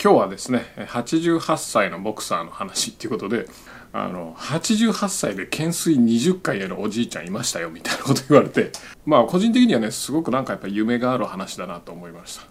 今日はですね88歳のボクサーの話っていうことであの88歳で懸垂20回やるおじいちゃんいましたよみたいなこと言われてまあ個人的にはねすごくなんかやっぱ夢がある話だなと思いました。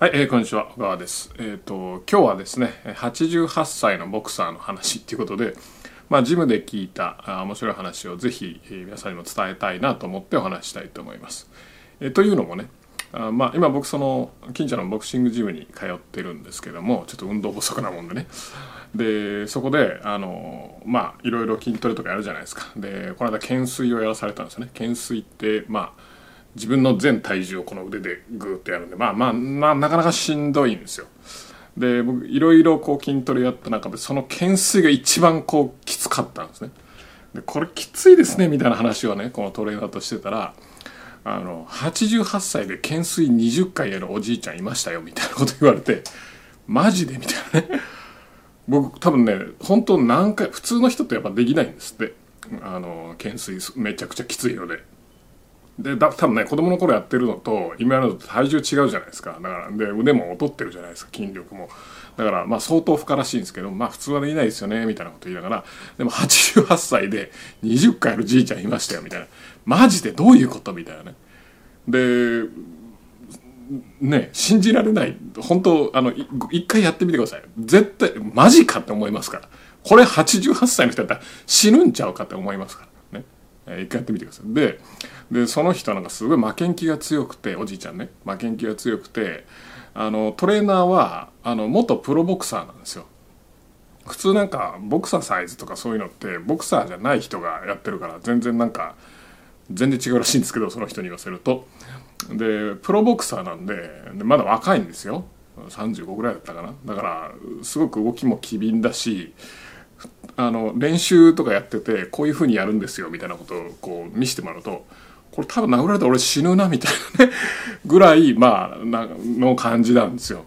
はい、えー、こんにちは。小川です。えっ、ー、と今日はですね88歳のボクサーの話っていうことでまあ、ジムで聞いた面白い話をぜひ、えー、皆さんにも伝えたいなと思ってお話したいと思います。えというのもねあまあ、今僕その近所のボクシングジムに通ってるんですけどもちょっと運動不足なもんでね。でそこであのまあいろいろ筋トレとかやるじゃないですか。でこの間懸垂をやらされたんですよね。懸垂ってまあ自分の全体重をこの腕でグーってやるんでまあまあ、まあ、なかなかしんどいんですよ。で僕いろいろこう筋トレやった中でその懸垂が一番こうきつかったんですね。でこれきついですねみたいな話をねこのトレーナーとしてたらあの88歳で懸垂20回やるおじいちゃんいましたよみたいなこと言われてマジでみたいなね。僕多分ね本当何回普通の人ってやっぱできないんですって。あの懸垂めちゃくちゃきついので。でだ多分ね子供の頃やってるのと今やるのと体重違うじゃないですか。だからで腕も劣ってるじゃないですか筋力も。だからまあ相当負荷らしいんですけどまあ普通はできないですよねみたいなこと言いながら。でも88歳で20回やるじいちゃんいましたよみたいな。マジでどういうこと？みたいなね。でね信じられない。本当あの一回やってみてください。絶対マジかって思いますから。これ88歳の人だったら死ぬんちゃうかって思いますから。ね一回やってみてください。ででその人なんかすごい負けん気が強くておじいちゃんね。負けん気が強くてあのトレーナーはあの元プロボクサーなんですよ。普通なんかボクサーサイズとかそういうのってボクサーじゃない人がやってるから全然なんか全然違うらしいんですけどその人に言わせると。でプロボクサーなんででまだ若いんですよ。35ぐらいだったかな。だからすごく動きも機敏だしあの練習とかやっててこういうふうにやるんですよみたいなことをこう見せてもらうとこれ多分殴られたら俺死ぬなみたいなねぐらいまあなの感じなんですよ。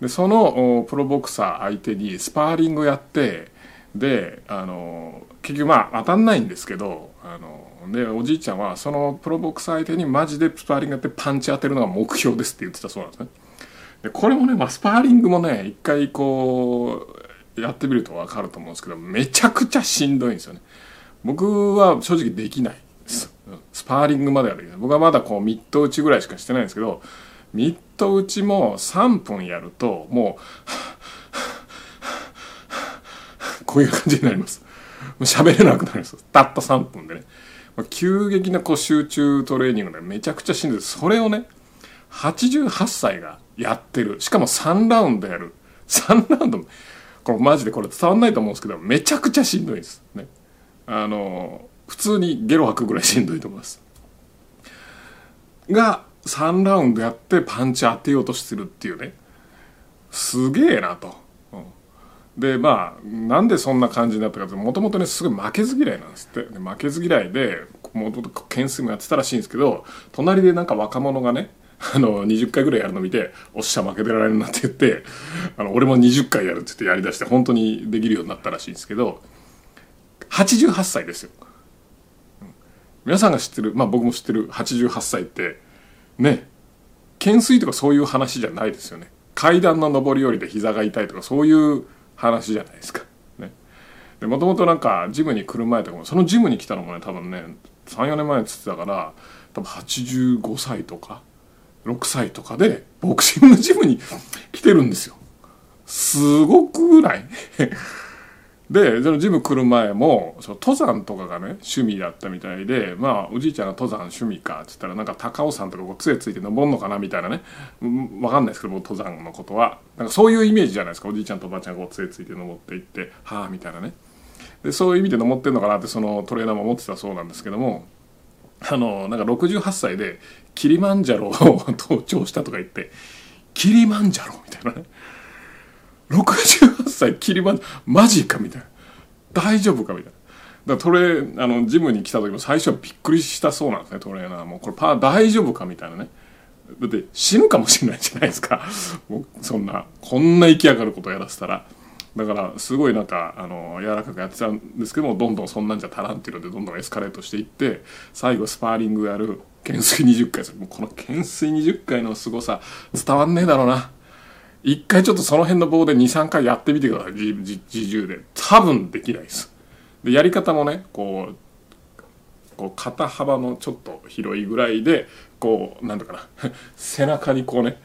でそのプロボクサー相手にスパーリングやってであの結局まあ当たんないんですけどあのでおじいちゃんはそのプロボクサー相手にマジでスパーリングやってパンチ当てるのが目標ですって言ってたそうなんですね。でこれもね、まあ、スパーリングもね一回こうやってみると分かると思うんですけどめちゃくちゃしんどいんですよね。僕は正直できないです。スパーリングまではできない。僕はまだこうミット打ちぐらいしかしてないんですけどミット打ちも3分やるともうこういう感じになります。喋れなくなります。たった3分でね。急激なこう集中トレーニングでめちゃくちゃしんどいそれをね88歳がやってるしかも3ラウンドやる3ラウンドこれマジでこれ伝わんないと思うんですけどめちゃくちゃしんどいです。ね。あの普通にゲロ吐くぐらいしんどいと思います。が3ラウンドやってパンチ当てようとしてるっていうね。すげえなと。でまあなんでそんな感じになったかってもともとねすごい負けず嫌いなんですって。負けず嫌いでもともと懸垂もやってたらしいんですけど隣でなんか若者がねあの20回ぐらいやるの見て「おっしゃ負けてられるな」って言ってあの俺も20回やるって言ってやりだして本当にできるようになったらしいんですけど88歳ですよ。皆さんが知ってるまあ僕も知ってる88歳ってね懸垂とかそういう話じゃないですよね階段の上り下りで膝が痛いとかそういう話じゃないですか。ね、でもともとなんかジムに来る前とかもそのジムに来たのもね多分ね34年前っつってたから多分85歳とか6歳とかでボクシングジムに来てるんですよ。すごくない？でそのジム来る前もその登山とかがね趣味だったみたいでまあおじいちゃんが登山趣味かっつったらなんか高尾山とかこう杖ついて登るのかなみたいなね。分かんないですけど登山のことは。なんかそういうイメージじゃないですか。おじいちゃんとおばあちゃんがこう杖ついて登っていってはあみたいなね。でそういう意味で登ってんのかなってそのトレーナーも思ってたそうなんですけどもあのなんか68歳でキリマンジャロを 登頂したとか言ってキリマンジャロみたいなね。68歳キリマンマジかみたいな。大丈夫かみたいな。だトレあのジムに来た時も最初はびっくりしたそうなんですねトレーナー。もこれパー大丈夫かみたいなね。だって死ぬかもしれないじゃないですか。もうそんなこんな息上がることやらせたら。だからすごいなんかあの柔らかくやってたんですけどもどんどんそんなんじゃ足らんっていうのでどんどんエスカレートしていって最後スパーリングやる懸垂20回するもうこの懸垂20回の凄さ伝わんねえだろうな。一回ちょっとその辺の棒で23回やってみてください。自重で。多分できないです。でやり方もねこうこう肩幅のちょっと広いぐらいでこうなんだかな。背中にこうね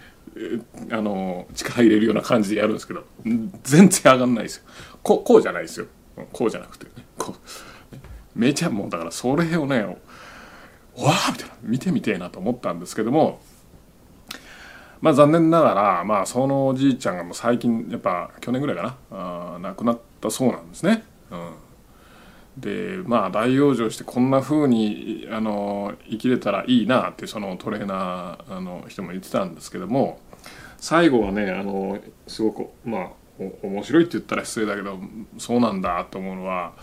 あの力入れるような感じでやるんですけど全然上がんないですよ。ここうじゃないですよ。こうじゃなくて。ねこう。めちゃもうだからそれをねわあみたいな見てみてえなと思ったんですけどもまあ残念ながらまあそのおじいちゃんがもう最近やっぱ去年ぐらいかなあ亡くなったそうなんですね。うん。でまあ大養生してこんな風にあに生きれたらいいなってそのトレーナーあの人も言ってたんですけども最後はねあのすごくまあ面白いって言ったら失礼だけどそうなんだと思うのは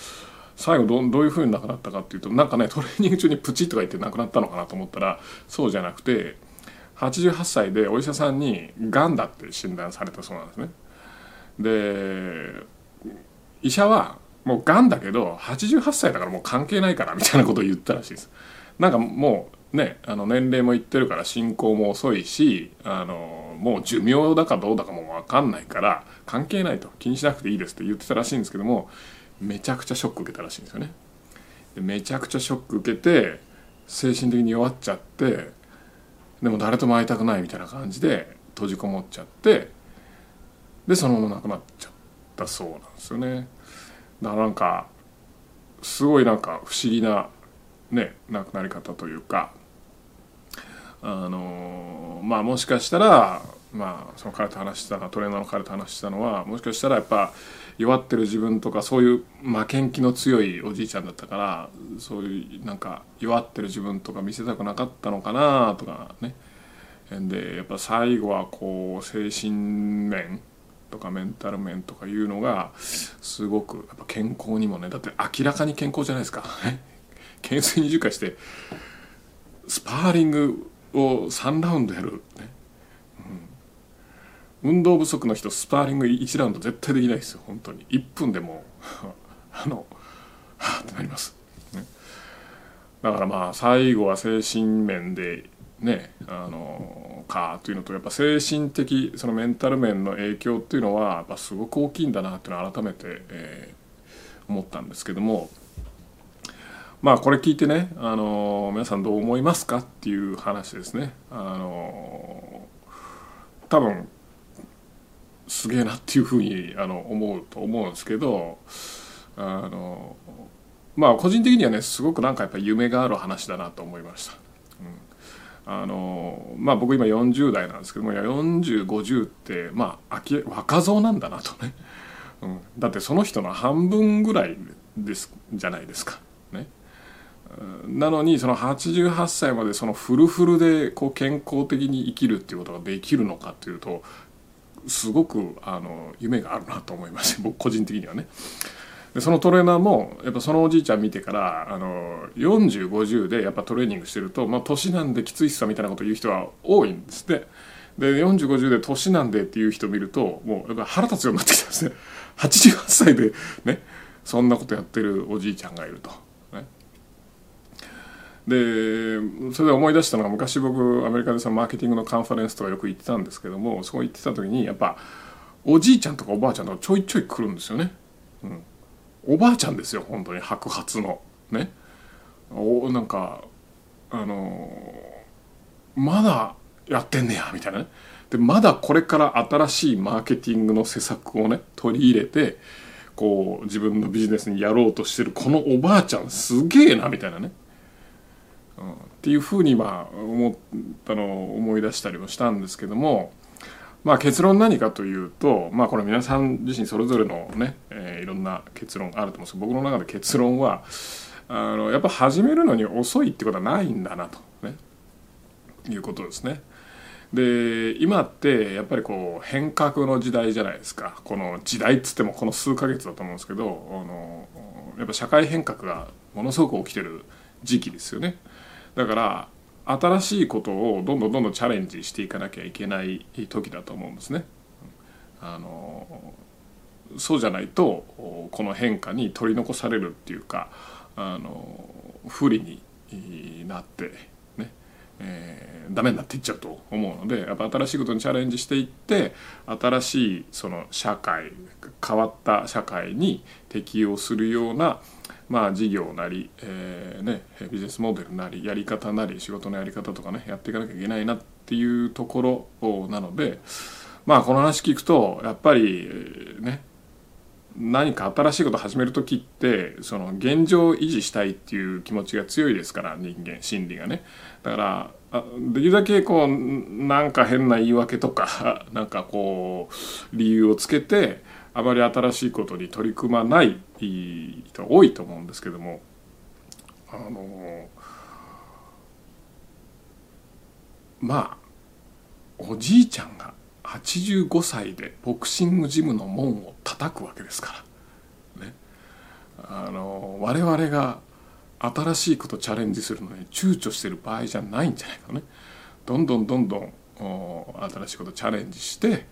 最後どどういう風に亡くなったかっていうとなんかねトレーニング中にプチッとか言って亡くなったのかなと思ったらそうじゃなくて88歳でお医者さんにがんだって診断されたそうなんですね。で医者はもうがんだけど88歳だからもう関係ないからみたいなことを言ったらしいです。なんかもうねあの年齢もいってるから進行も遅いしあのもう寿命だかどうだかも分かんないから関係ないと気にしなくていいですって言ってたらしいんですけどもめちゃくちゃショック受けたらしいんですよね。でめちゃくちゃショック受けて精神的に弱っちゃってでも誰とも会いたくないみたいな感じで閉じこもっちゃってでそのまま亡くなっちゃったそうなんですよね。だからなんかすごいなんか不思議なね亡くなり方というかあのまあもしかしたらまあその彼と話してたトレーナーの彼と話してたのはもしかしたらやっぱ弱ってる自分とかそういう負けん気の強いおじいちゃんだったからそういうなんか弱ってる自分とか見せたくなかったのかなとかね。でやっぱ最後はこう精神面とかメンタル面とかいうのがすごくやっぱ健康にもねだって明らかに健康じゃないですか。懸垂20回してスパーリングを3ラウンドやる、ね。うん、運動不足の人スパーリング1ラウンド絶対できないですよ。本当に。1分でも あのはあ ってなります、ね、だからまあ最後は精神面でねあのかというのとやっぱ精神的そのメンタル面の影響っていうのはやっぱすごく大きいんだなっていうのを改めて、えー、思ったんですけどもまあこれ聞いてねあの皆さんどう思いますかっていう話ですね。あの多分すげえなっていうふうにあの思うと思うんですけどあのまあ個人的にはねすごくなんかやっぱ夢がある話だなと思いました。あのまあ僕今40代なんですけども4050ってまあ若造なんだなとね、うん、だってその人の半分ぐらいですじゃないですか。ね。なのにその88歳までそのフルフルでこう健康的に生きるっていうことができるのかっていうとすごくあの夢があるなと思いまして僕個人的にはね。でそのトレーナーもやっぱそのおじいちゃん見てからあの4050でやっぱトレーニングしてると、まあ、年なんできついっすわみたいなこと言う人は多いんですってで4050で年なんでっていう人見るともうやっぱ腹立つようになってきたんですね 88歳でねそんなことやってるおじいちゃんがいると。ね、でそれで思い出したのが昔僕アメリカでそのマーケティングのカンファレンスとかよく行ってたんですけどもそこ行ってた時にやっぱおじいちゃんとかおばあちゃんとかちょいちょい来るんですよね。うんおばあちゃんですよ本当に白髪の。ね。おなんかあのまだやってんねやみたいなね。でまだこれから新しいマーケティングの施策をね取り入れてこう自分のビジネスにやろうとしてるこのおばあちゃんすげえなみたいなね、うん、っていうふうにまあ思ったのを思い出したりもしたんですけどもまあ結論何かというと、まあこれ皆さん自身それぞれのね、えー、いろんな結論あると思うんですけど、僕の中で結論は、あの、やっぱ始めるのに遅いってことはないんだなと、ね、いうことですね。で、今ってやっぱりこう変革の時代じゃないですか。この時代っつってもこの数ヶ月だと思うんですけど、あの、やっぱ社会変革がものすごく起きてる時期ですよね。だから、新しいことをどんどんどんどんチャレンジしていかなきゃいけない時だと思うんですね。あのそうじゃないとこの変化に取り残されるっていうかあの不利になってねえー、ダメになっていっちゃうと思うのでやっぱ新しいことにチャレンジしていって新しいその社会変わった社会に適応するようなまあ事業なり、えーね、ビジネスモデルなりやり方なり仕事のやり方とかねやっていかなきゃいけないなっていうところなのでまあこの話聞くとやっぱりね何か新しいことを始める時ってその現状を維持したいっていう気持ちが強いですから人間心理がね。だからできるだけこうなんか変な言い訳とか なんかこう理由をつけてあまり新しいことに取り組まない人多いと思うんですけどもあのまあおじいちゃんが85歳でボクシングジムの門を叩くわけですから。ね。あの我々が新しいことチャレンジするのに躊躇してる場合じゃないんじゃないかね。どんどんどんどん新しいことチャレンジして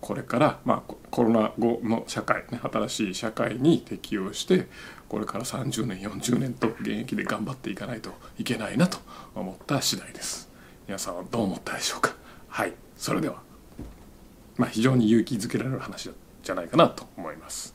これから、まあ、コロナ後の社会ね新しい社会に適応してこれから30年40年と現役で頑張っていかないといけないなと思った次第です。皆さんはどう思ったでしょうか？はい。それでは。まあ、非常に勇気づけられる話じゃないかなと思います。